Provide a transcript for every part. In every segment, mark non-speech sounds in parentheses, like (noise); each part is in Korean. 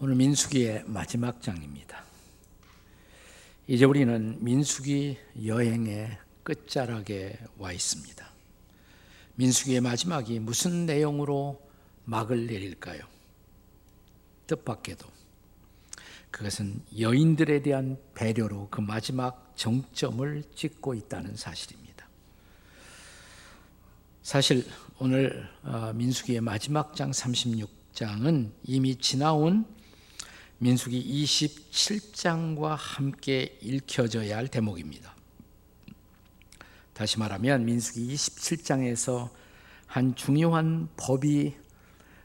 오늘 민수기의 마지막 장입니다. 이제 우리는 민수기 여행의 끝자락에 와 있습니다. 민수기의 마지막이 무슨 내용으로 막을 내릴까요? 뜻밖에도 그것은 여인들에 대한 배려로 그 마지막 정점을 찍고 있다는 사실입니다. 사실 오늘 어, 민수기의 마지막 장 36장은 이미 지나온 민수기 27장과 함께 읽혀져야 할 대목입니다. 다시 말하면 민수기 27장에서 한 중요한 법이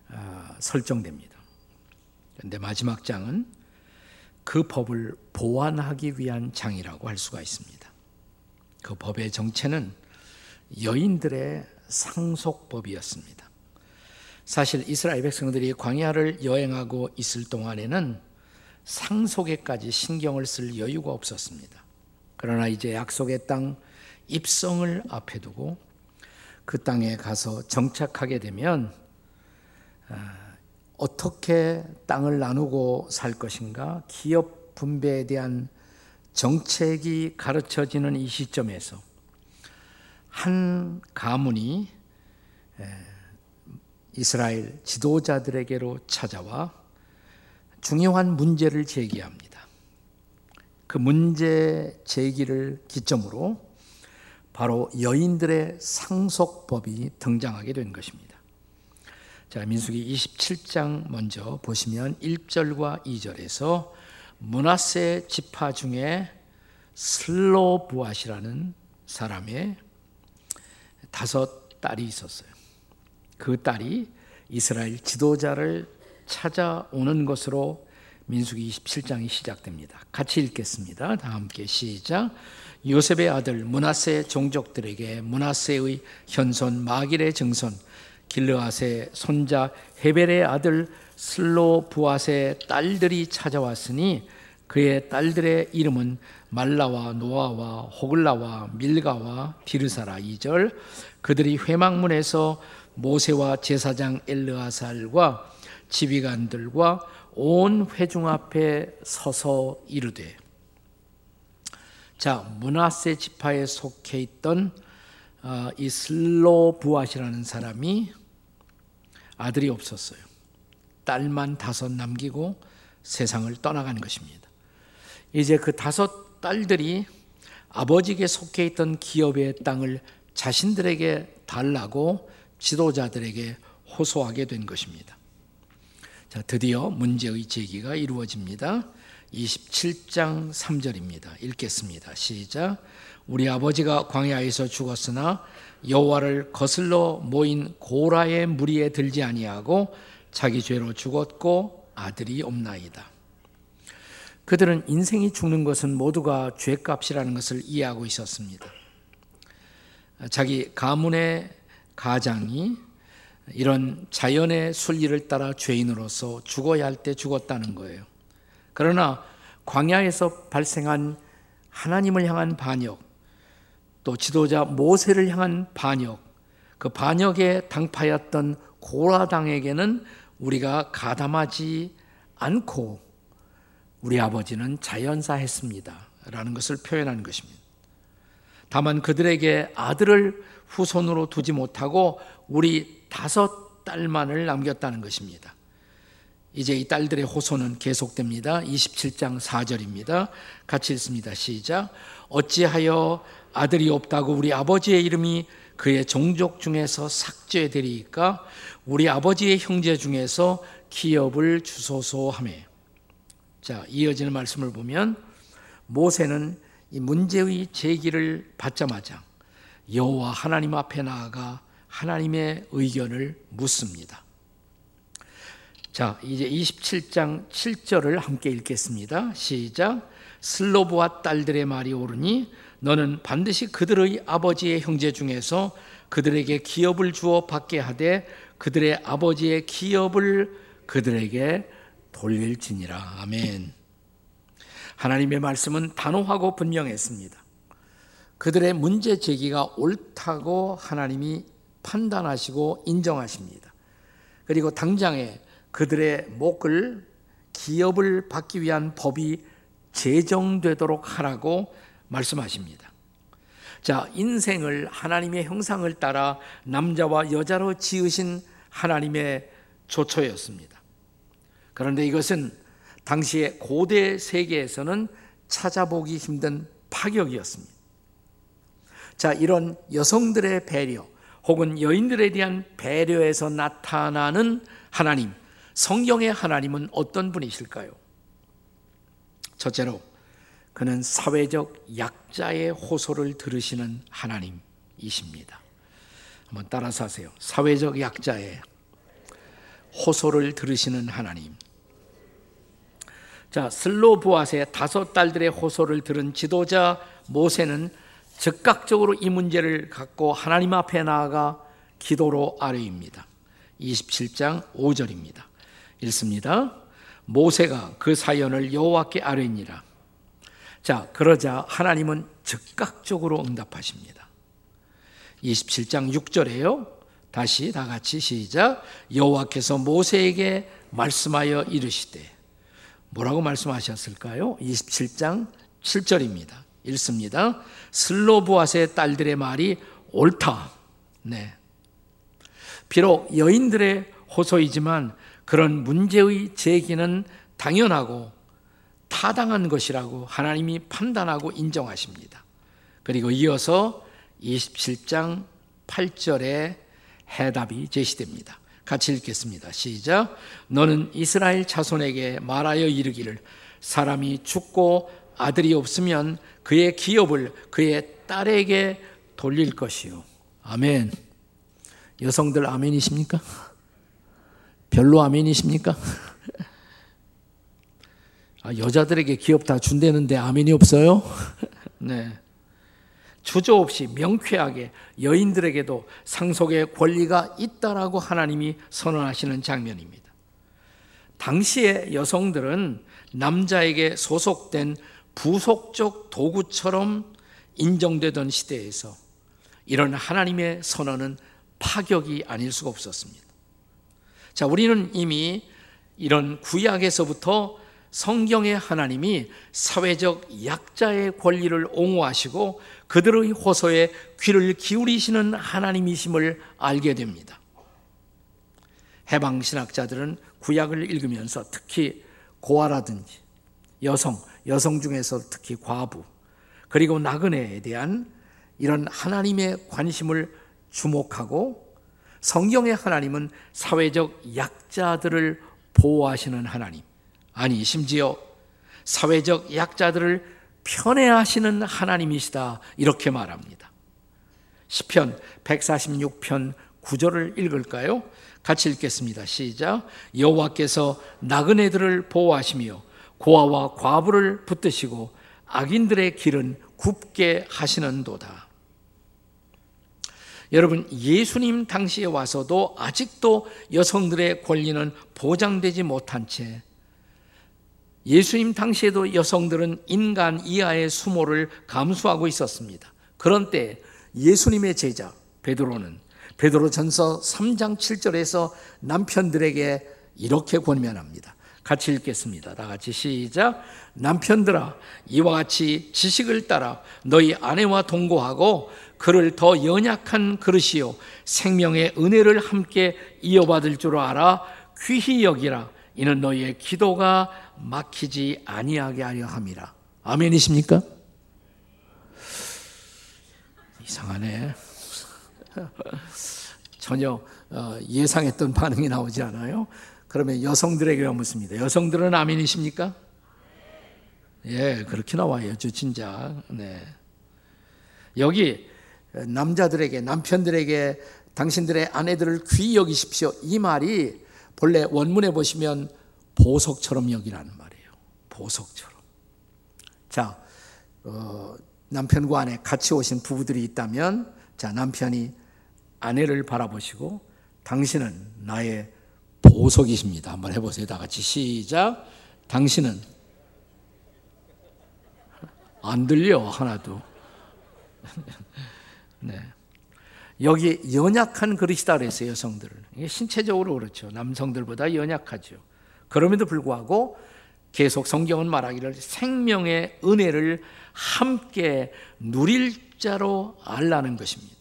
어, 설정됩니다. 그런데 마지막 장은 그 법을 보완하기 위한 장이라고 할 수가 있습니다. 그 법의 정체는 여인들의 상속법이었습니다. 사실 이스라엘 백성들이 광야를 여행하고 있을 동안에는 상속에까지 신경을 쓸 여유가 없었습니다. 그러나 이제 약속의 땅 입성을 앞에 두고 그 땅에 가서 정착하게 되면 아, 어떻게 땅을 나누고 살 것인가 기업 분배에 대한 정책이 가르쳐지는 이 시점에서 한 가문이 이스라엘 지도자들에게로 찾아와 중요한 문제를 제기합니다. 그 문제 제기를 기점으로 바로 여인들의 상속법이 등장하게 된 것입니다. 자, 민수기 27장 먼저 보시면 1절과 2절에서 문하세 지파 중에 슬로부앗이라는 사람의 다섯 딸이 있었어요. 그 딸이 이스라엘 지도자를 찾아오는 것으로 민수기 27장이 시작됩니다. 같이 읽겠습니다. 다 함께 시작. 요셉의 아들 문하세 종족들에게 문하세의 현손 마길의 증손 길르앗의 손자 헤벨의 아들 슬로부앗의 딸들이 찾아왔으니 그의 딸들의 이름은 말라와 노아와 호글라와 밀가와 비르사라 2절 그들이 회막문에서 모세와 제사장 엘르아살과 지휘관들과 온 회중 앞에 서서 이르되 자 문하세 지파에 속해 있던 어, 이 슬로부앗이라는 사람이 아들이 없었어요. 딸만 다섯 남기고 세상을 떠나간 것입니다. 이제 그 다섯 딸들이 아버지에게 속해 있던 기업의 땅을 자신들에게 달라고 지도자들에게 호소하게 된 것입니다. 자, 드디어 문제의 제기가 이루어집니다. 27장 3절입니다. 읽겠습니다. 시작. 우리 아버지가 광야에서 죽었으나 여호와를 거슬러 모인 고라의 무리에 들지 아니하고 자기 죄로 죽었고 아들이 없나이다. 그들은 인생이 죽는 것은 모두가 죄값이라는 것을 이해하고 있었습니다. 자기 가문의 가장이 이런 자연의 순리를 따라 죄인으로서 죽어야 할 때 죽었다는 거예요. 그러나 광야에서 발생한 하나님을 향한 반역, 또 지도자 모세를 향한 반역, 그 반역의 당파였던 고라당에게는 우리가 가담하지 않고 우리 아버지는 자연사했습니다. 라는 것을 표현하는 것입니다. 다만 그들에게 아들을 후손으로 두지 못하고 우리 다섯 딸만을 남겼다는 것입니다. 이제 이 딸들의 호소는 계속됩니다. 27장 4절입니다. 같이 읽습니다. 시작. 어찌하여 아들이 없다고 우리 아버지의 이름이 그의 종족 중에서 삭제되리까 우리 아버지의 형제 중에서 기업을 주소서 하매 자 이어지는 말씀을 보면 모세는 이 문제의 제기를 받자마자 여호와 하나님 앞에 나아가 하나님의 의견을 묻습니다. 자, 이제 27장 7절을 함께 읽겠습니다. 시작. 슬로브와 딸들의 말이 오르니 너는 반드시 그들의 아버지의 형제 중에서 그들에게 기업을 주어 받게 하되 그들의 아버지의 기업을 그들에게 돌릴지니라. 아멘. 하나님의 말씀은 단호하고 분명했습니다. 그들의 문제 제기가 옳다고 하나님이 판단하시고 인정하십니다. 그리고 당장에 그들의 목을 기업을 받기 위한 법이 제정되도록 하라고 말씀하십니다. 자, 인생을 하나님의 형상을 따라 남자와 여자로 지으신 하나님의 조처였습니다. 그런데 이것은 당시의 고대 세계에서는 찾아보기 힘든 파격이었습니다. 자, 이런 여성들의 배려 혹은 여인들에 대한 배려에서 나타나는 하나님, 성경의 하나님은 어떤 분이실까요? 첫째로, 그는 사회적 약자의 호소를 들으시는 하나님이십니다. 한번 따라서 하세요. 사회적 약자의 호소를 들으시는 하나님. 자, 슬로브앗의 다섯 딸들의 호소를 들은 지도자 모세는 즉각적으로 이 문제를 갖고 하나님 앞에 나아가 기도로 아뢰입니다. 27장 5절입니다. 읽습니다. 모세가 그 사연을 여호와께 아뢰니라. 자, 그러자 하나님은 즉각적으로 응답하십니다. 27장 6절에요. 다시 다 같이 시작. 여호와께서 모세에게 말씀하여 이르시되 뭐라고 말씀하셨을까요? 27장 7절입니다. 읽습니다. 슬로브앗의 딸들의 말이 옳다. 네. 비록 여인들의 호소이지만 그런 문제의 제기는 당연하고 타당한 것이라고 하나님이 판단하고 인정하십니다. 그리고 이어서 27장 8절에 해답이 제시됩니다. 같이 읽겠습니다. 시작. 너는 이스라엘 자손에게 말하여 이르기를 사람이 죽고 아들이 없으면 그의 기업을 그의 딸에게 돌릴 것이요. 아멘. 여성들 아멘이십니까? 별로 아멘이십니까? 아, 여자들에게 기업 다 준다는데 아멘이 없어요? 네. 주저 없이 명쾌하게 여인들에게도 상속의 권리가 있다라고 하나님이 선언하시는 장면입니다. 당시의 여성들은 남자에게 소속된 부속적 도구처럼 인정되던 시대에서 이런 하나님의 선언은 파격이 아닐 수가 없었습니다. 자, 우리는 이미 이런 구약에서부터 성경의 하나님이 사회적 약자의 권리를 옹호하시고 그들의 호소에 귀를 기울이시는 하나님이심을 알게 됩니다. 해방 신학자들은 구약을 읽으면서 특히 고아라든지 여성, 여성 중에서 특히 과부, 그리고 나그네에 대한 이런 하나님의 관심을 주목하고 성경의 하나님은 사회적 약자들을 보호하시는 하나님, 아니, 심지어 사회적 약자들을 편애하시는 하나님이시다. 이렇게 말합니다. 시편 146편 9절을 읽을까요? 같이 읽겠습니다. 시작. 여호와께서 나그네들을 보호하시며 고아와 과부를 붙드시고 악인들의 길은 굽게 하시는도다. 여러분, 예수님 당시에 와서도 아직도 여성들의 권리는 보장되지 못한 채 예수님 당시에도 여성들은 인간 이하의 수모를 감수하고 있었습니다. 그런 때 예수님의 제자 베드로는 베드로전서 3장 7절에서 남편들에게 이렇게 권면합니다. 같이 읽겠습니다. 다 같이 시작. 남편들아, 이와 같이 지식을 따라 너희 아내와 동거하고 그를 더 연약한 그릇이요 생명의 은혜를 함께 이어받을 줄 알아 귀히 여기라. 이는 너희의 기도가 막히지 아니하게 하려 함이라. 아멘이십니까? 이상하네. 전혀 어, 예상했던 반응이 나오지 않아요. 그러면 여성들에게 묻습니다. 여성들은 아멘이십니까? 예, 그렇게 나와요. 저 진짜. 네. 여기 남자들에게 남편들에게 당신들의 아내들을 귀히 여기십시오. 이 말이 본래 원문에 보시면 보석처럼 여기라는 말이에요. 보석처럼. 자, 어, 남편과 아내 같이 오신 부부들이 있다면, 자, 남편이 아내를 바라보시고, 당신은 나의 보석이십니다. 한번 해보세요. 다 같이 시작. 당신은 안 들려 하나도. (laughs) 네. 여기 연약한 그릇이다 그랬어요 여성들은. 이게 신체적으로 그렇죠. 남성들보다 연약하죠. 그럼에도 불구하고 계속 성경은 말하기를 생명의 은혜를 함께 누릴 자로 알라는 것입니다.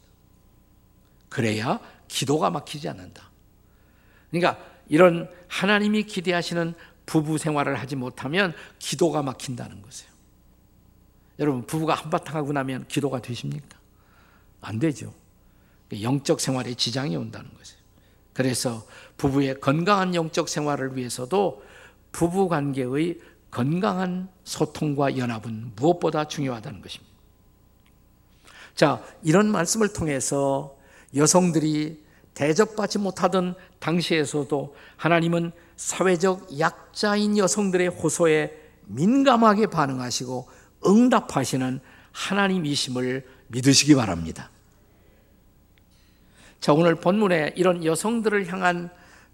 그래야 기도가 막히지 않는다. 그러니까 이런 하나님이 기대하시는 부부 생활을 하지 못하면 기도가 막힌다는 것이에요. 여러분, 부부가 한바탕 하고 나면 기도가 되십니까? 안 되죠. 영적 생활에 지장이 온다는 것이에요. 그래서 부부의 건강한 영적 생활을 위해서도 부부 관계의 건강한 소통과 연합은 무엇보다 중요하다는 것입니다. 자, 이런 말씀을 통해서 여성들이 대접받지 못하던 당시에서도 하나님은 사회적 약자인 여성들의 호소에 민감하게 반응하시고 응답하시는 하나님이심을 믿으시기 바랍니다. 자, 오늘 본문에 이런 여성들을 향한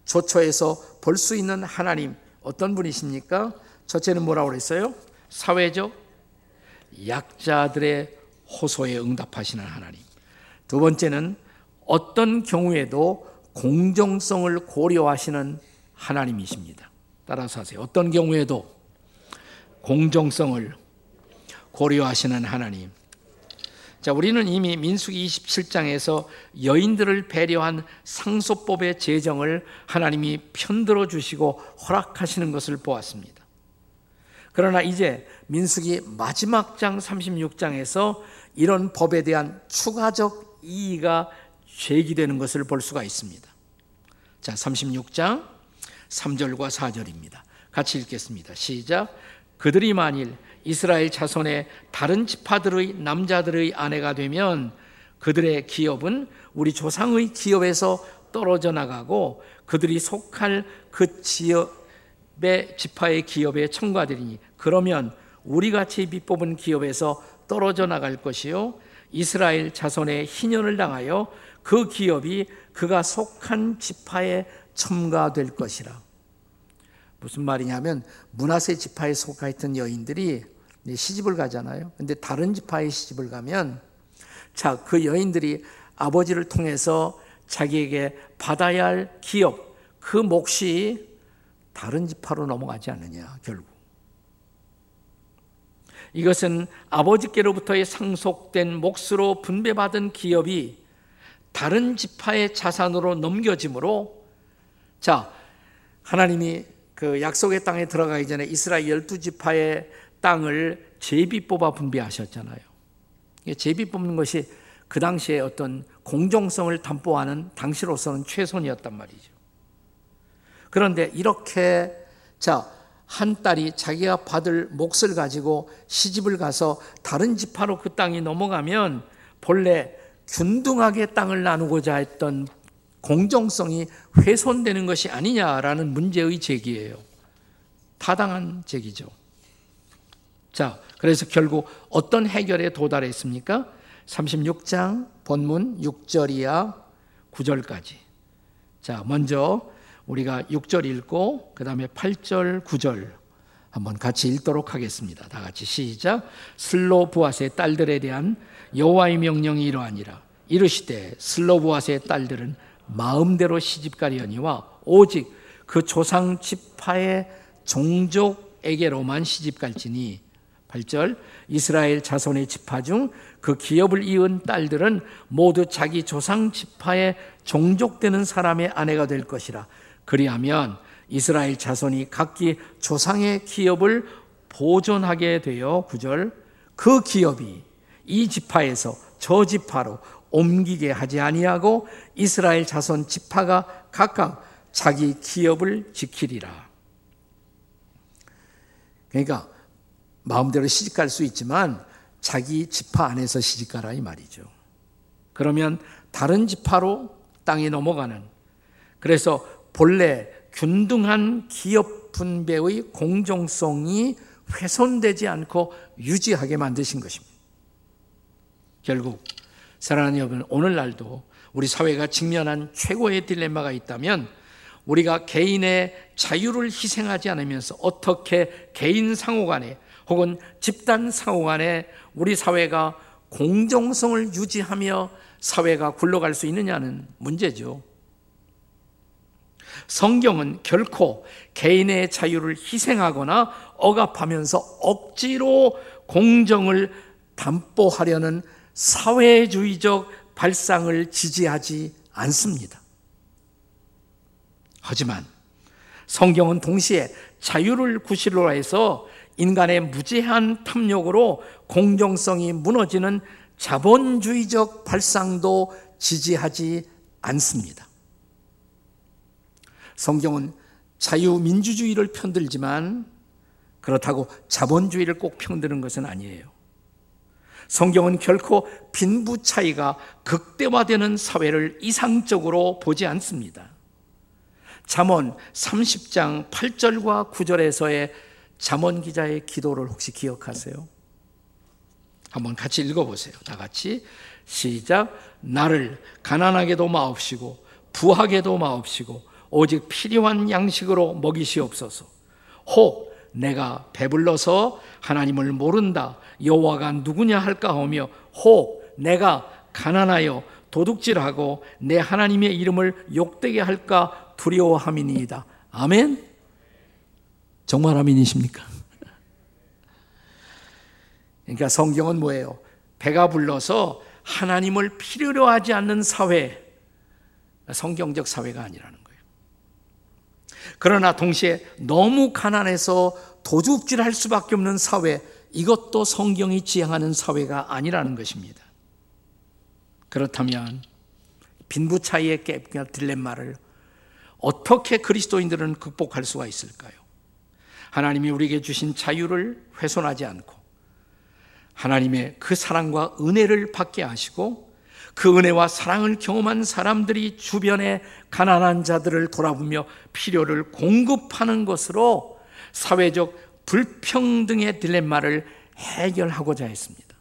조처에서 볼 수 있는 하나님 어떤 분이십니까? 첫째는 뭐라고 그랬어요? 사회적 약자들의 호소에 응답하시는 하나님. 두 번째는 어떤 경우에도 공정성을 고려하시는 하나님이십니다. 따라서 하세요. 어떤 경우에도 공정성을 고려하시는 하나님. 자, 우리는 이미 민수기 27장에서 여인들을 배려한 상소법의 제정을 하나님이 편들어 주시고 허락하시는 것을 보았습니다. 그러나 이제 민수기 마지막 장 36장에서 이런 법에 대한 추가적 이의가 제기되는 것을 볼 수가 있습니다. 자, 36장 3절과 4절입니다. 같이 읽겠습니다. 시작. 그들이 만일 이스라엘 자손의 다른 지파들의 남자들의 아내가 되면 그들의 기업은 우리 조상의 기업에서 떨어져 나가고 그들이 속할 그 지역의 지파의 기업에 첨가되리니 그러면 우리 같이 비뽑은 기업에서 떨어져 나갈 것이요 이스라엘 자손의 희년을 당하여 그 기업이 그가 속한 지파에 첨가될 것이라. 무슨 말이냐면 문하세 지파에 속하였던 여인들이 시집을 가잖아요. 근데 다른 지파에 시집을 가면 자, 그 여인들이 아버지를 통해서 자기에게 받아야 할 기업, 그 몫이 다른 지파로 넘어가지 않느냐, 결국. 이것은 아버지께로부터의 상속된 몫으로 분배받은 기업이 다른 지파의 자산으로 넘겨짐으로 자, 하나님이 그 약속의 땅에 들어가기 전에 이스라엘 열두 지파의 땅을 제비 뽑아 분배하셨잖아요. 제비 뽑는 것이 그 당시에 어떤 공정성을 담보하는 당시로서는 최선이었단 말이죠. 그런데 이렇게 자, 한 딸이 자기가 받을 몫을 가지고 시집을 가서 다른 지파로 그 땅이 넘어가면 본래 균등하게 땅을 나누고자 했던 공정성이 훼손되는 것이 아니냐라는 문제의 제기예요. 타당한 제기죠. 자, 그래서 결국 어떤 해결에 도달했습니까? 36장 본문 6절이야 9절까지. 자, 먼저 우리가 6절 읽고 그 다음에 8절, 9절 한번 같이 읽도록 하겠습니다. 다 같이 시작. 슬로부앗의 딸들에 대한 여호와의 명령이 이러하니라. 이르시되 슬로부앗의 딸들은 마음대로 시집가려니와 오직 그 조상 지파의 종족에게로만 시집갈지니 8절 이스라엘 자손의 지파 중 그 기업을 이은 딸들은 모두 자기 조상 지파의 종족되는 사람의 아내가 될 것이라 그리하면 이스라엘 자손이 각기 조상의 기업을 보존하게 되어 9절 그 기업이 이 지파에서 저 지파로 옮기게 하지 아니하고 이스라엘 자손 지파가 각각 자기 기업을 지키리라. 그러니까 마음대로 시집갈 수 있지만 자기 지파 안에서 시집가라 이 말이죠. 그러면 다른 지파로 땅에 넘어가는 그래서 본래 균등한 기업 분배의 공정성이 훼손되지 않고 유지하게 만드신 것입니다. 결국 사랑하는 여러분, 오늘날도 우리 사회가 직면한 최고의 딜레마가 있다면 우리가 개인의 자유를 희생하지 않으면서 어떻게 개인 상호 간에 혹은 집단 상호 간에 우리 사회가 공정성을 유지하며 사회가 굴러갈 수 있느냐는 문제죠. 성경은 결코 개인의 자유를 희생하거나 억압하면서 억지로 공정을 담보하려는 사회주의적 발상을 지지하지 않습니다. 하지만 성경은 동시에 자유를 구실로 해서 인간의 무제한 탐욕으로 공정성이 무너지는 자본주의적 발상도 지지하지 않습니다. 성경은 자유민주주의를 편들지만 그렇다고 자본주의를 꼭 편드는 것은 아니에요. 성경은 결코 빈부 차이가 극대화되는 사회를 이상적으로 보지 않습니다. 잠언 30장 8절과 9절에서의 잠언 기자의 기도를 혹시 기억하세요? 한번 같이 읽어보세요. 다 같이 시작. 나를 가난하게도 마옵시고 부하게도 마옵시고 오직 필요한 양식으로 먹이시옵소서. 혹 내가 배불러서 하나님을 모른다. 여호와가 누구냐 할까 하며 혹 내가 가난하여 도둑질하고 내 하나님의 이름을 욕되게 할까 두려워함이니이다. 아멘. 정말 아멘이십니까? 그러니까 성경은 뭐예요? 배가 불러서 하나님을 필요로 하지 않는 사회, 성경적 사회가 아니라는. 그러나 동시에 너무 가난해서 도둑질 할 수밖에 없는 사회, 이것도 성경이 지향하는 사회가 아니라는 것입니다. 그렇다면 빈부 차이의 딜레마를 어떻게 그리스도인들은 극복할 수가 있을까요? 하나님이 우리에게 주신 자유를 훼손하지 않고 하나님의 그 사랑과 은혜를 받게 하시고 그 은혜와 사랑을 경험한 사람들이 주변의 가난한 자들을 돌아보며 필요를 공급하는 것으로 사회적 불평등의 딜레마를 해결하고자 했습니다.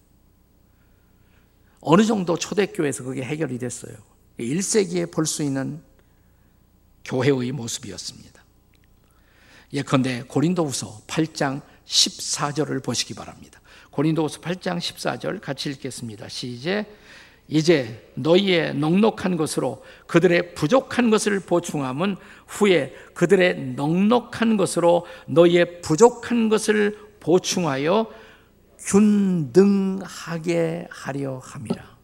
어느 정도 초대교회에서 그게 해결이 됐어요. 1세기에 볼 수 있는 교회의 모습이었습니다. 예컨대 고린도후서 8장 14절을 보시기 바랍니다. 고린도후서 8장 14절 같이 읽겠습니다. 시제 이제 너희의 넉넉한 것으로 그들의 부족한 것을 보충함은 후에 그들의 넉넉한 것으로 너희의 부족한 것을 보충하여 균등하게 하려 함이라.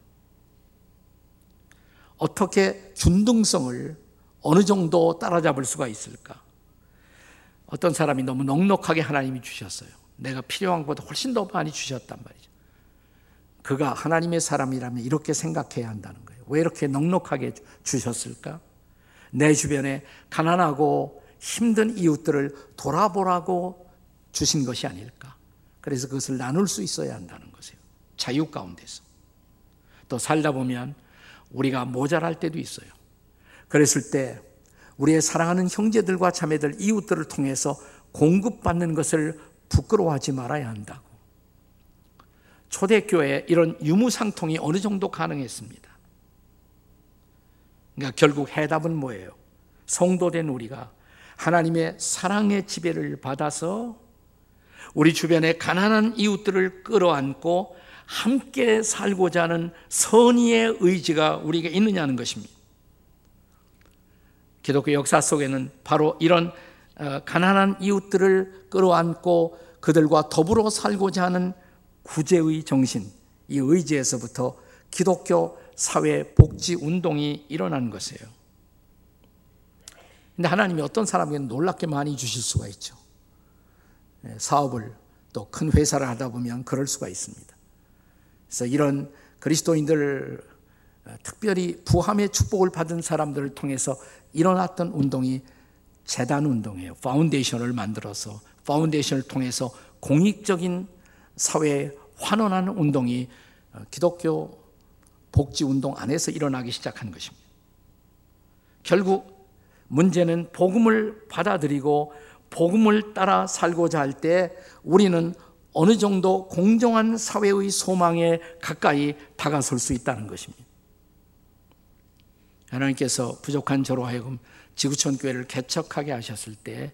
어떻게 균등성을 어느 정도 따라잡을 수가 있을까? 어떤 사람이 너무 넉넉하게 하나님이 주셨어요. 내가 필요한 것보다 훨씬 더 많이 주셨단 말이죠. 그가 하나님의 사람이라면 이렇게 생각해야 한다는 거예요. 왜 이렇게 넉넉하게 주셨을까? 내 주변에 가난하고 힘든 이웃들을 돌아보라고 주신 것이 아닐까? 그래서 그것을 나눌 수 있어야 한다는 것이에요. 자유 가운데서. 또 살다 보면 우리가 모자랄 때도 있어요. 그랬을 때 우리의 사랑하는 형제들과 자매들, 이웃들을 통해서 공급받는 것을 부끄러워하지 말아야 한다고. 초대교회에 이런 유무상통이 어느 정도 가능했습니다. 그러니까 결국 해답은 뭐예요? 성도된 우리가 하나님의 사랑의 지배를 받아서 우리 주변의 가난한 이웃들을 끌어안고 함께 살고자 하는 선의의 의지가 우리에게 있느냐는 것입니다. 기독교 역사 속에는 바로 이런 어, 가난한 이웃들을 끌어안고 그들과 더불어 살고자 하는 구제의 정신, 이 의지에서부터 기독교 사회 복지 운동이 일어난 것이에요. 근데 하나님이 어떤 사람에게 놀랍게 많이 주실 수가 있죠. 예, 사업을 또 큰 회사를 하다 보면 그럴 수가 있습니다. 그래서 이런 그리스도인들 어, 특별히 부함의 축복을 받은 사람들을 통해서 일어났던 운동이 재단 운동이에요. foundation을 만들어서 foundation을 통해서 공익적인 사회에 환원하는 운동이 어, 기독교 복지 운동 안에서 일어나기 시작한 것입니다. 결국 문제는 복음을 받아들이고 복음을 따라 살고자 할 때 우리는 어느 정도 공정한 사회의 소망에 가까이 다가설 수 있다는 것입니다. 하나님께서 부족한 저로 하여금 지구촌 교회를 개척하게 하셨을 때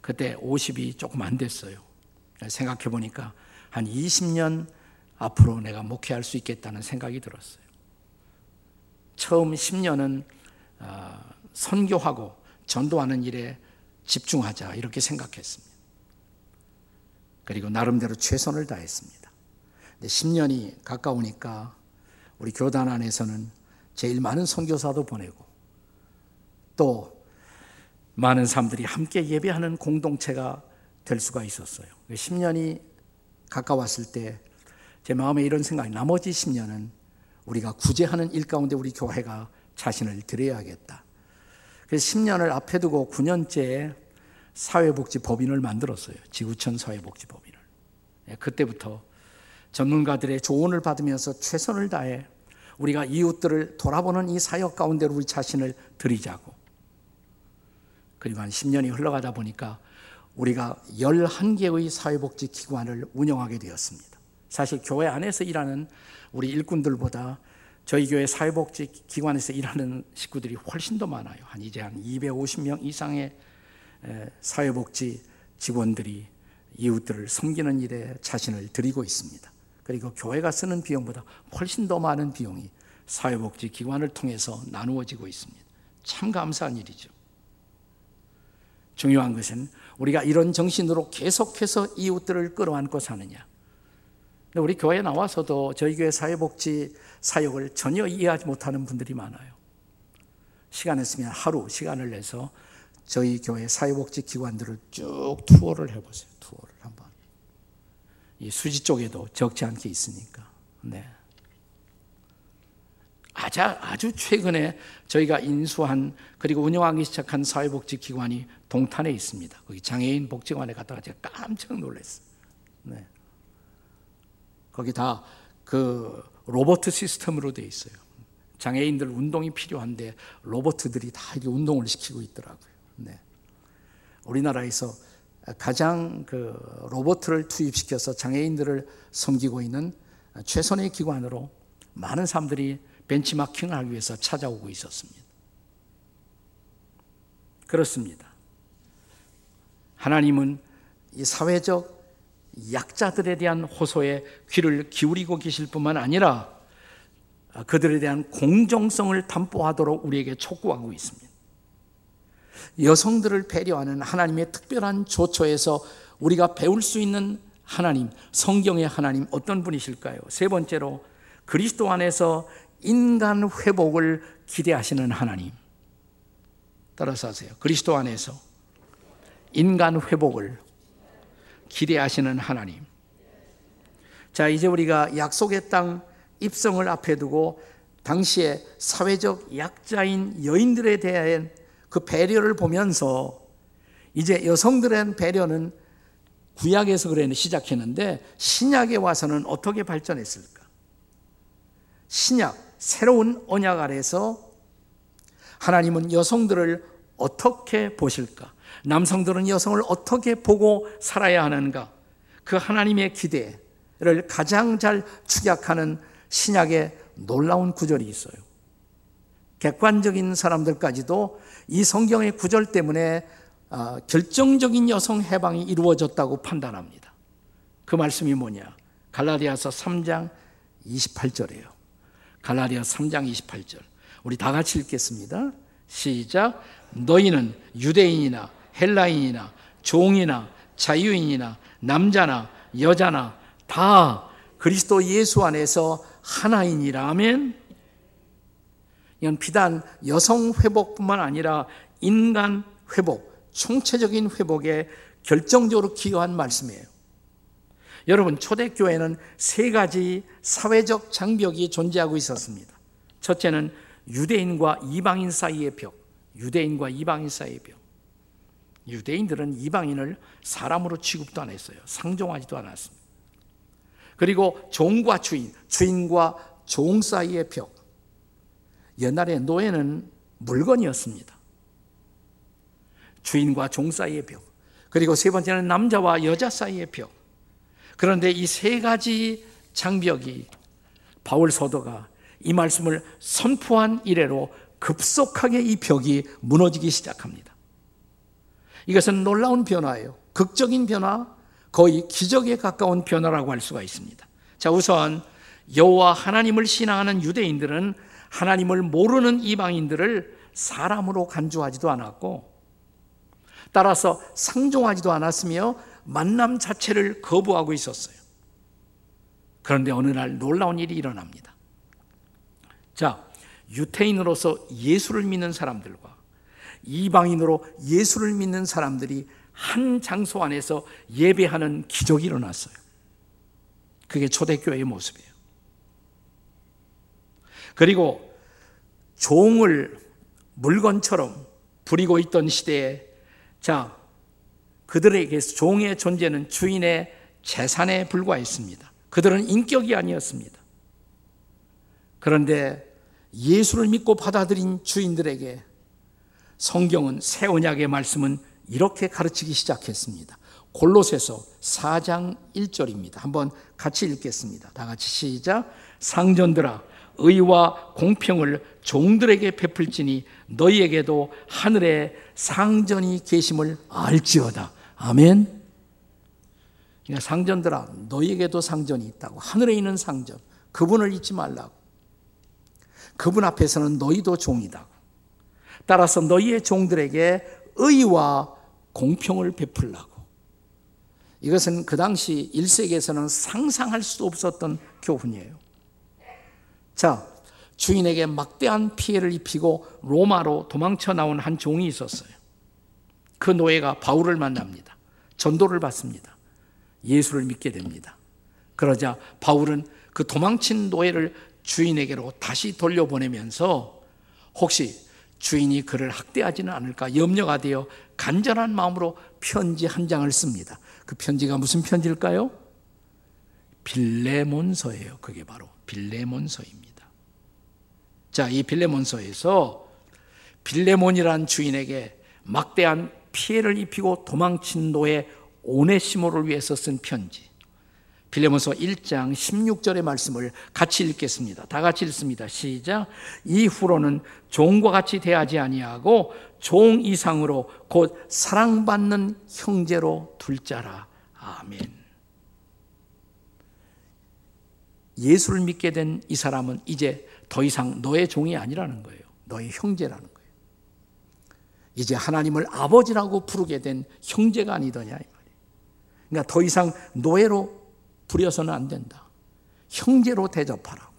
그때 50이 조금 안 됐어요. 생각해 보니까 한 20년 앞으로 내가 목회할 수 있겠다는 생각이 들었어요. 처음 10년은 어, 선교하고 전도하는 일에 집중하자 이렇게 생각했습니다. 그리고 나름대로 최선을 다했습니다. 근데 10년이 가까우니까 우리 교단 안에서는 제일 많은 선교사도 보내고 또 많은 사람들이 함께 예배하는 공동체가 될 수가 있었어요. 10년이 가까웠을 때 제 마음에 이런 생각이 나머지 10년은 우리가 구제하는 일 가운데 우리 교회가 자신을 드려야겠다. 그래서 10년을 앞에 두고 9년째 사회복지 법인을 만들었어요. 지구촌 사회복지 법인을. 예, 그때부터 전문가들의 조언을 받으면서 최선을 다해 우리가 이웃들을 돌아보는 이 사역 가운데 우리 자신을 드리자고. 그리고 한 10년이 흘러가다 보니까 우리가 11개의 사회복지 기관을 운영하게 되었습니다. 사실 교회 안에서 일하는 우리 일꾼들보다 저희 교회 사회복지 기관에서 일하는 식구들이 훨씬 더 많아요. 한 이제 한 250명 이상의 사회복지 직원들이 이웃들을 섬기는 일에 자신을 드리고 있습니다. 그리고 교회가 쓰는 비용보다 훨씬 더 많은 비용이 사회복지 기관을 통해서 나누어지고 있습니다. 참 감사한 일이죠. 중요한 것은 우리가 이런 정신으로 계속해서 이웃들을 끌어안고 사느냐. 우리 교회에 나와서도 저희 교회 사회복지 사역을 전혀 이해하지 못하는 분들이 많아요. 시간 있으면 하루 시간을 내서 저희 교회 사회복지 기관들을 쭉 투어를 해보세요. 투어를 한번. 이 수지 쪽에도 적지 않게 있으니까. 네. 아주, 아주 최근에 저희가 인수한 그리고 운영하기 시작한 사회복지 기관이 동탄에 있습니다. 거기 장애인 복지관에 갔다가 제가 깜짝 놀랐어요. 네. 거기 다 그 로버트 시스템으로 되어 있어요. 장애인들 운동이 필요한데 로버트들이 다 이렇게 운동을 시키고 있더라고요. 네. 우리나라에서 가장 그 로버트를 투입시켜서 장애인들을 섬기고 있는 최선의 기관으로 많은 사람들이 벤치마킹을 하기 위해서 찾아오고 있었습니다. 그렇습니다. 하나님은 이 사회적 약자들에 대한 호소에 귀를 기울이고 계실 뿐만 아니라 그들에 대한 공정성을 담보하도록 우리에게 촉구하고 있습니다. 여성들을 배려하는 하나님의 특별한 조처에서 우리가 배울 수 있는 하나님, 성경의 하나님 어떤 분이실까요? 세 번째로 그리스도 안에서 인간 회복을 기대하시는 하나님. 따라서 하세요. 그리스도 안에서 인간 회복을 기대하시는 하나님. 자, 이제 우리가 약속의 땅 입성을 앞에 두고 당시에 사회적 약자인 여인들에 대한 그 배려를 보면서 이제 여성들의 배려는 구약에서 그래 시작했는데 신약에 와서는 어떻게 발전했을까? 신약, 새로운 언약 아래서 하나님은 여성들을 어떻게 보실까? 남성들은 여성을 어떻게 보고 살아야 하는가? 그 하나님의 기대를 가장 잘 축약하는 신약의 놀라운 구절이 있어요. 객관적인 사람들까지도 이 성경의 구절 때문에 아, 결정적인 여성 해방이 이루어졌다고 판단합니다. 그 말씀이 뭐냐? 갈라디아서 3장 28절이에요. 갈라디아 3장 28절. 우리 다 같이 읽겠습니다. 시작. 너희는 유대인이나 헬라인이나 종이나 자유인이나 남자나 여자나 다 그리스도 예수 안에서 하나인이라면 이건 비단 여성 회복뿐만 아니라 인간 회복, 총체적인 회복에 결정적으로 기여한 말씀이에요. 여러분, 초대교회는 세 가지 사회적 장벽이 존재하고 있었습니다. 첫째는 유대인과 이방인 사이의 벽, 유대인과 이방인 사이의 벽. 유대인들은 이방인을 사람으로 취급도 안 했어요. 상종하지도 않았습니다. 그리고 종과 주인, 주인과 종 사이의 벽. 옛날에 노예는 물건이었습니다. 주인과 종 사이의 벽. 그리고 세 번째는 남자와 여자 사이의 벽. 그런데 이 세 가지 장벽이 바울 서도가 이 말씀을 선포한 이래로 급속하게 이 벽이 무너지기 시작합니다. 이것은 놀라운 변화예요. 극적인 변화, 거의 기적에 가까운 변화라고 할 수가 있습니다. 자, 우선 여호와 하나님을 신앙하는 유대인들은 하나님을 모르는 이방인들을 사람으로 간주하지도 않았고 따라서 상종하지도 않았으며 만남 자체를 거부하고 있었어요. 그런데 어느 날 놀라운 일이 일어납니다. 자, 유태인으로서 예수를 믿는 사람들과 이방인으로 예수를 믿는 사람들이 한 장소 안에서 예배하는 기적이 일어났어요. 그게 초대교회의 모습이에요. 그리고 종을 물건처럼 부리고 있던 시대에 자, 그들에게 종의 존재는 주인의 재산에 불과했습니다. 그들은 인격이 아니었습니다. 그런데 예수를 믿고 받아들인 주인들에게 성경은 새 언약의 말씀은 이렇게 가르치기 시작했습니다. 골로새서 4장 1절입니다. 한번 같이 읽겠습니다. 다 같이 시작. 상전들아 의와 공평을 종들에게 베풀지니 너희에게도 하늘에 상전이 계심을 알지어다. 아멘. 그러니까 상전들아 너희에게도 상전이 있다고. 하늘에 있는 상전. 그분을 잊지 말라고. 그분 앞에서는 너희도 종이다. 따라서 너희의 종들에게 의와 공평을 베풀라고. 이것은 그 당시 1세기에서는 상상할 수 없었던 교훈이에요. 자, 주인에게 막대한 피해를 입히고 로마로 도망쳐 나온 한 종이 있었어요. 그 노예가 바울을 만납니다. 전도를 받습니다. 예수를 믿게 됩니다. 그러자 바울은 그 도망친 노예를 주인에게로 다시 돌려보내면서 혹시 주인이 그를 학대하지는 않을까 염려가 되어 간절한 마음으로 편지 한 장을 씁니다. 그 편지가 무슨 편지일까요? 빌레몬서예요. 그게 바로 빌레몬서입니다. 자, 이 빌레몬서에서 빌레몬이란 주인에게 막대한 피해를 입히고 도망친 노예 오네시모를 위해서 쓴 편지. 빌레몬서 1장 16절의 말씀을 같이 읽겠습니다. 다 같이 읽습니다. 시작. 이후로는 종과 같이 대하지 아니하고 종 이상으로 곧 사랑받는 형제로 둘 자라. 아멘. 예수를 믿게 된 이 사람은 이제 더 이상 너의 종이 아니라는 거예요. 너의 형제라는. 이제 하나님을 아버지라고 부르게 된 형제가 아니더냐 이 말이에요. 그러니까 더 이상 노예로 부려서는 안 된다. 형제로 대접하라.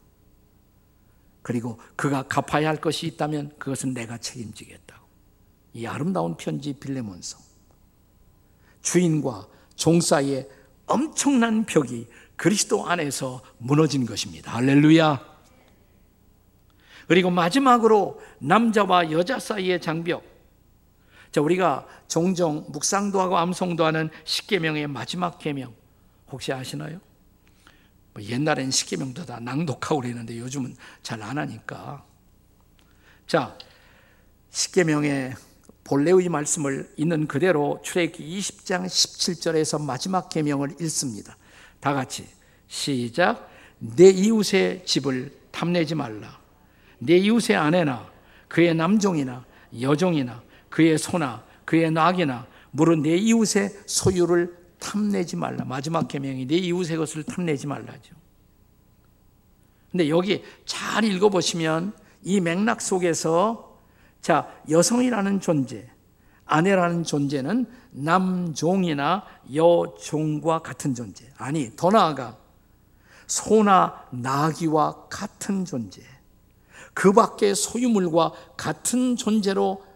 그리고 그가 갚아야 할 것이 있다면 그것은 내가 책임지겠다고. 이 아름다운 편지 빌레몬서. 주인과 종 사이에 엄청난 벽이 그리스도 안에서 무너진 것입니다. 할렐루야. 그리고 마지막으로 남자와 여자 사이의 장벽. 자, 우리가 종종 묵상도 하고 암송도 하는 십계명의 마지막 계명. 혹시 아시나요? 뭐 옛날엔 십계명도 다 낭독하고 그랬는데 요즘은 잘 안 하니까. 자, 십계명의 본래의 말씀을 있는 그대로 출애굽기 20장 17절에서 마지막 계명을 읽습니다. 다 같이 시작. 내 이웃의 집을 탐내지 말라. 내 이웃의 아내나 그의 남종이나 여종이나 그의 소나 그의 낙이나 물은 내 이웃의 소유를 탐내지 말라. 마지막 계명이 내 이웃의 것을 탐내지 말라죠. 근데 여기 잘 읽어 보시면 이 맥락 속에서 자, 여성이라는 존재, 아내라는 존재는 남종이나 여종과 같은 존재. 아니, 더 나아가 소나 나귀와 같은 존재. 그 밖의 소유물과 같은 존재로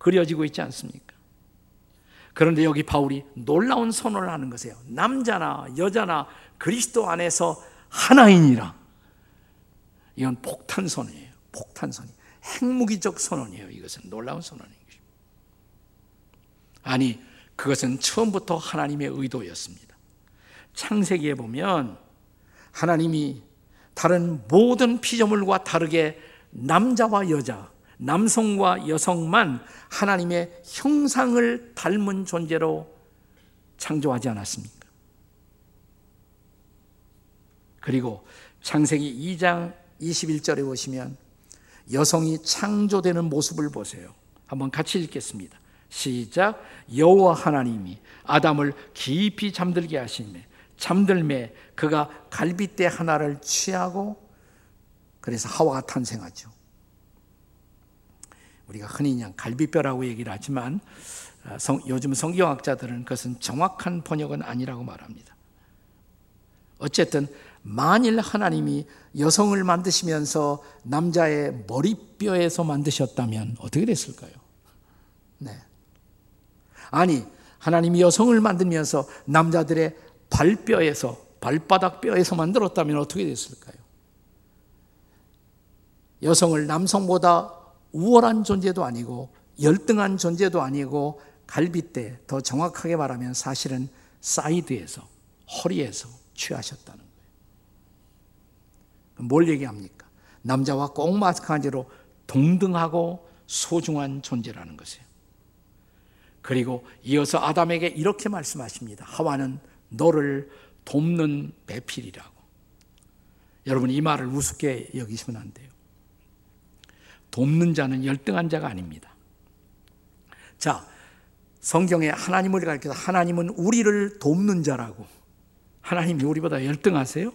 그려지고 있지 않습니까? 그런데 여기 바울이 놀라운 선언을 하는 것이에요. 남자나 여자나 그리스도 안에서 하나이니라. 이건 폭탄 선언이에요. 폭탄 선언. 핵무기적 선언이에요. 이것은 놀라운 선언인 것입니다. 아니, 그것은 처음부터 하나님의 의도였습니다. 창세기에 보면 하나님이 다른 모든 피조물과 다르게 남자와 여자, 남성과 여성만 하나님의 형상을 닮은 존재로 창조하지 않았습니까? 그리고 창세기 2장 21절에 보시면 여성이 창조되는 모습을 보세요. 한번 같이 읽겠습니다. 시작. 여호와 하나님이 아담을 깊이 잠들게 하시매 잠들매 그가 갈빗대 하나를 취하고 그래서 하와가 탄생하죠. 우리가 흔히 그냥 갈비뼈라고 얘기를 하지만 아, 성, 요즘 성경학자들은 그것은 정확한 번역은 아니라고 말합니다. 어쨌든 만일 하나님이 여성을 만드시면서 남자의 머리뼈에서 만드셨다면 어떻게 됐을까요? 네. 아니, 하나님이 여성을 만들면서 남자들의 발뼈에서, 발바닥 뼈에서 만들었다면 어떻게 됐을까요? 여성을 남성보다 우월한 존재도 아니고 열등한 존재도 아니고 갈비대 더 정확하게 말하면 사실은 side에서 허리에서 취하셨다는 거예요. 뭘 얘기합니까? 남자와 꼭 마찬가지로 동등하고 소중한 존재라는 것이에요. 그리고 이어서 아담에게 이렇게 말씀하십니다. 하와는 너를 돕는 배필이라고. 여러분 이 말을 우습게 여기시면 안 돼요. 돕는 자는 열등한 자가 아닙니다. 자, 성경에 하나님을 가리켜서 하나님은 우리를 돕는 자라고. 하나님이 우리보다 열등하세요?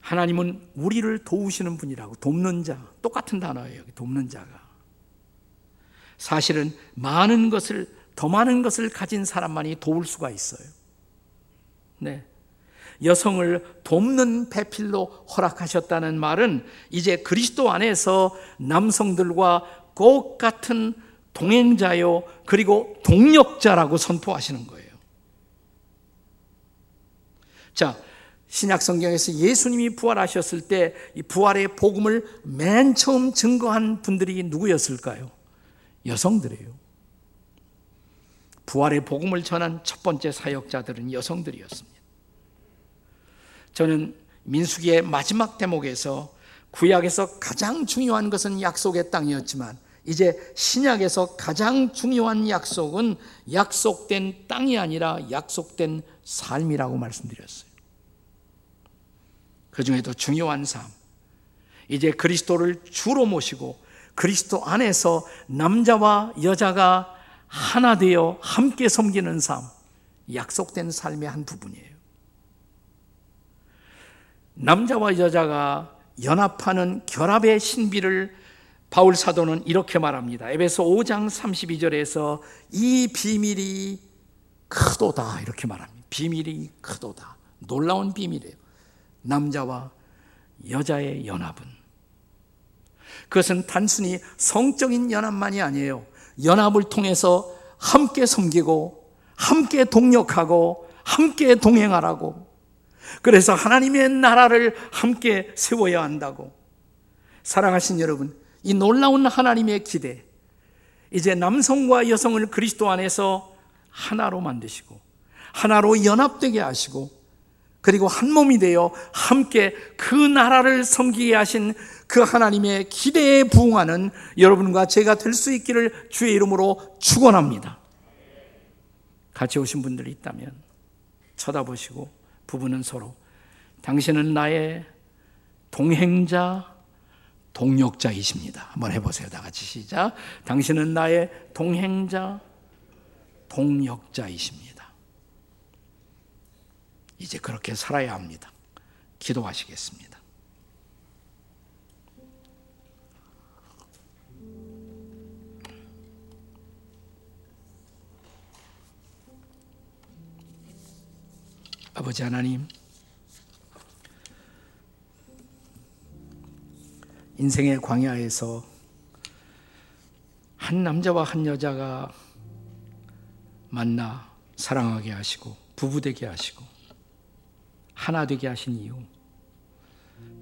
하나님은 우리를 도우시는 분이라고. 돕는 자. 똑같은 단어예요. 돕는 자가. 사실은 많은 것을, 더 많은 것을 가진 사람만이 도울 수가 있어요. 네. 여성을 돕는 배필로 허락하셨다는 말은 이제 그리스도 안에서 남성들과 꼭 같은 동행자요, 그리고 동력자라고 선포하시는 거예요. 자, 신약 성경에서 예수님이 부활하셨을 때 이 부활의 복음을 맨 처음 증거한 분들이 누구였을까요? 여성들이에요. 부활의 복음을 전한 첫 번째 사역자들은 여성들이었습니다. 저는 민수기의 마지막 대목에서 구약에서 가장 중요한 것은 약속의 땅이었지만 이제 신약에서 가장 중요한 약속은 약속된 땅이 아니라 약속된 삶이라고 말씀드렸어요. 그 중에도 중요한 삶. 이제 그리스도를 주로 모시고 그리스도 안에서 남자와 여자가 하나 되어 함께 섬기는 삶. 약속된 삶의 한 부분이에요. 남자와 여자가 연합하는 결합의 신비를 바울 사도는 이렇게 말합니다. 에베소 5장 32절에서 이 비밀이 크도다 이렇게 말합니다. 비밀이 크도다. 놀라운 비밀이에요. 남자와 여자의 연합은 그것은 단순히 성적인 연합만이 아니에요. 연합을 통해서 함께 섬기고 함께 동력하고 함께 동행하라고 그래서 하나님의 나라를 함께 세워야 한다고 사랑하신 여러분 이 놀라운 하나님의 기대 이제 남성과 여성을 그리스도 안에서 하나로 만드시고 하나로 연합되게 하시고 그리고 한 몸이 되어 함께 그 나라를 섬기게 하신 그 하나님의 기대에 부응하는 여러분과 제가 될 수 있기를 주의 이름으로 축원합니다. 같이 오신 분들이 있다면 쳐다보시고 부부는 서로 당신은 나의 동행자, 동력자이십니다. 한번 해보세요. 다 같이 시작. 당신은 나의 동행자, 동력자이십니다. 이제 그렇게 살아야 합니다. 기도하시겠습니다. 아버지 하나님, 인생의 광야에서 한 남자와 한 여자가 만나 사랑하게 하시고 부부되게 하시고 하나 되게 하신 이유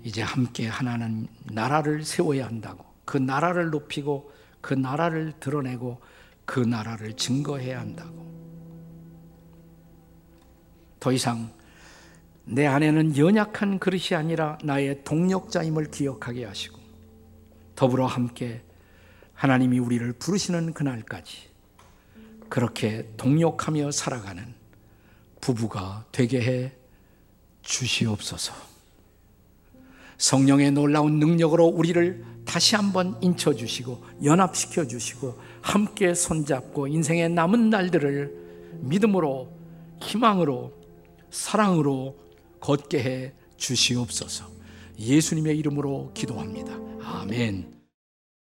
이제 함께 하나는 나라를 세워야 한다고 그 나라를 높이고 그 나라를 드러내고 그 나라를 증거해야 한다고 더 이상 내 안에는 연약한 그릇이 아니라 나의 동력자임을 기억하게 하시고 더불어 함께 하나님이 우리를 부르시는 그날까지 그렇게 동력하며 살아가는 부부가 되게 해 주시옵소서. 성령의 놀라운 능력으로 우리를 다시 한번 인쳐 주시고 연합시켜 주시고 함께 손잡고 인생의 남은 날들을 믿음으로 희망으로 사랑으로 걷게 해 주시옵소서. 예수님의 이름으로 기도합니다. 아멘.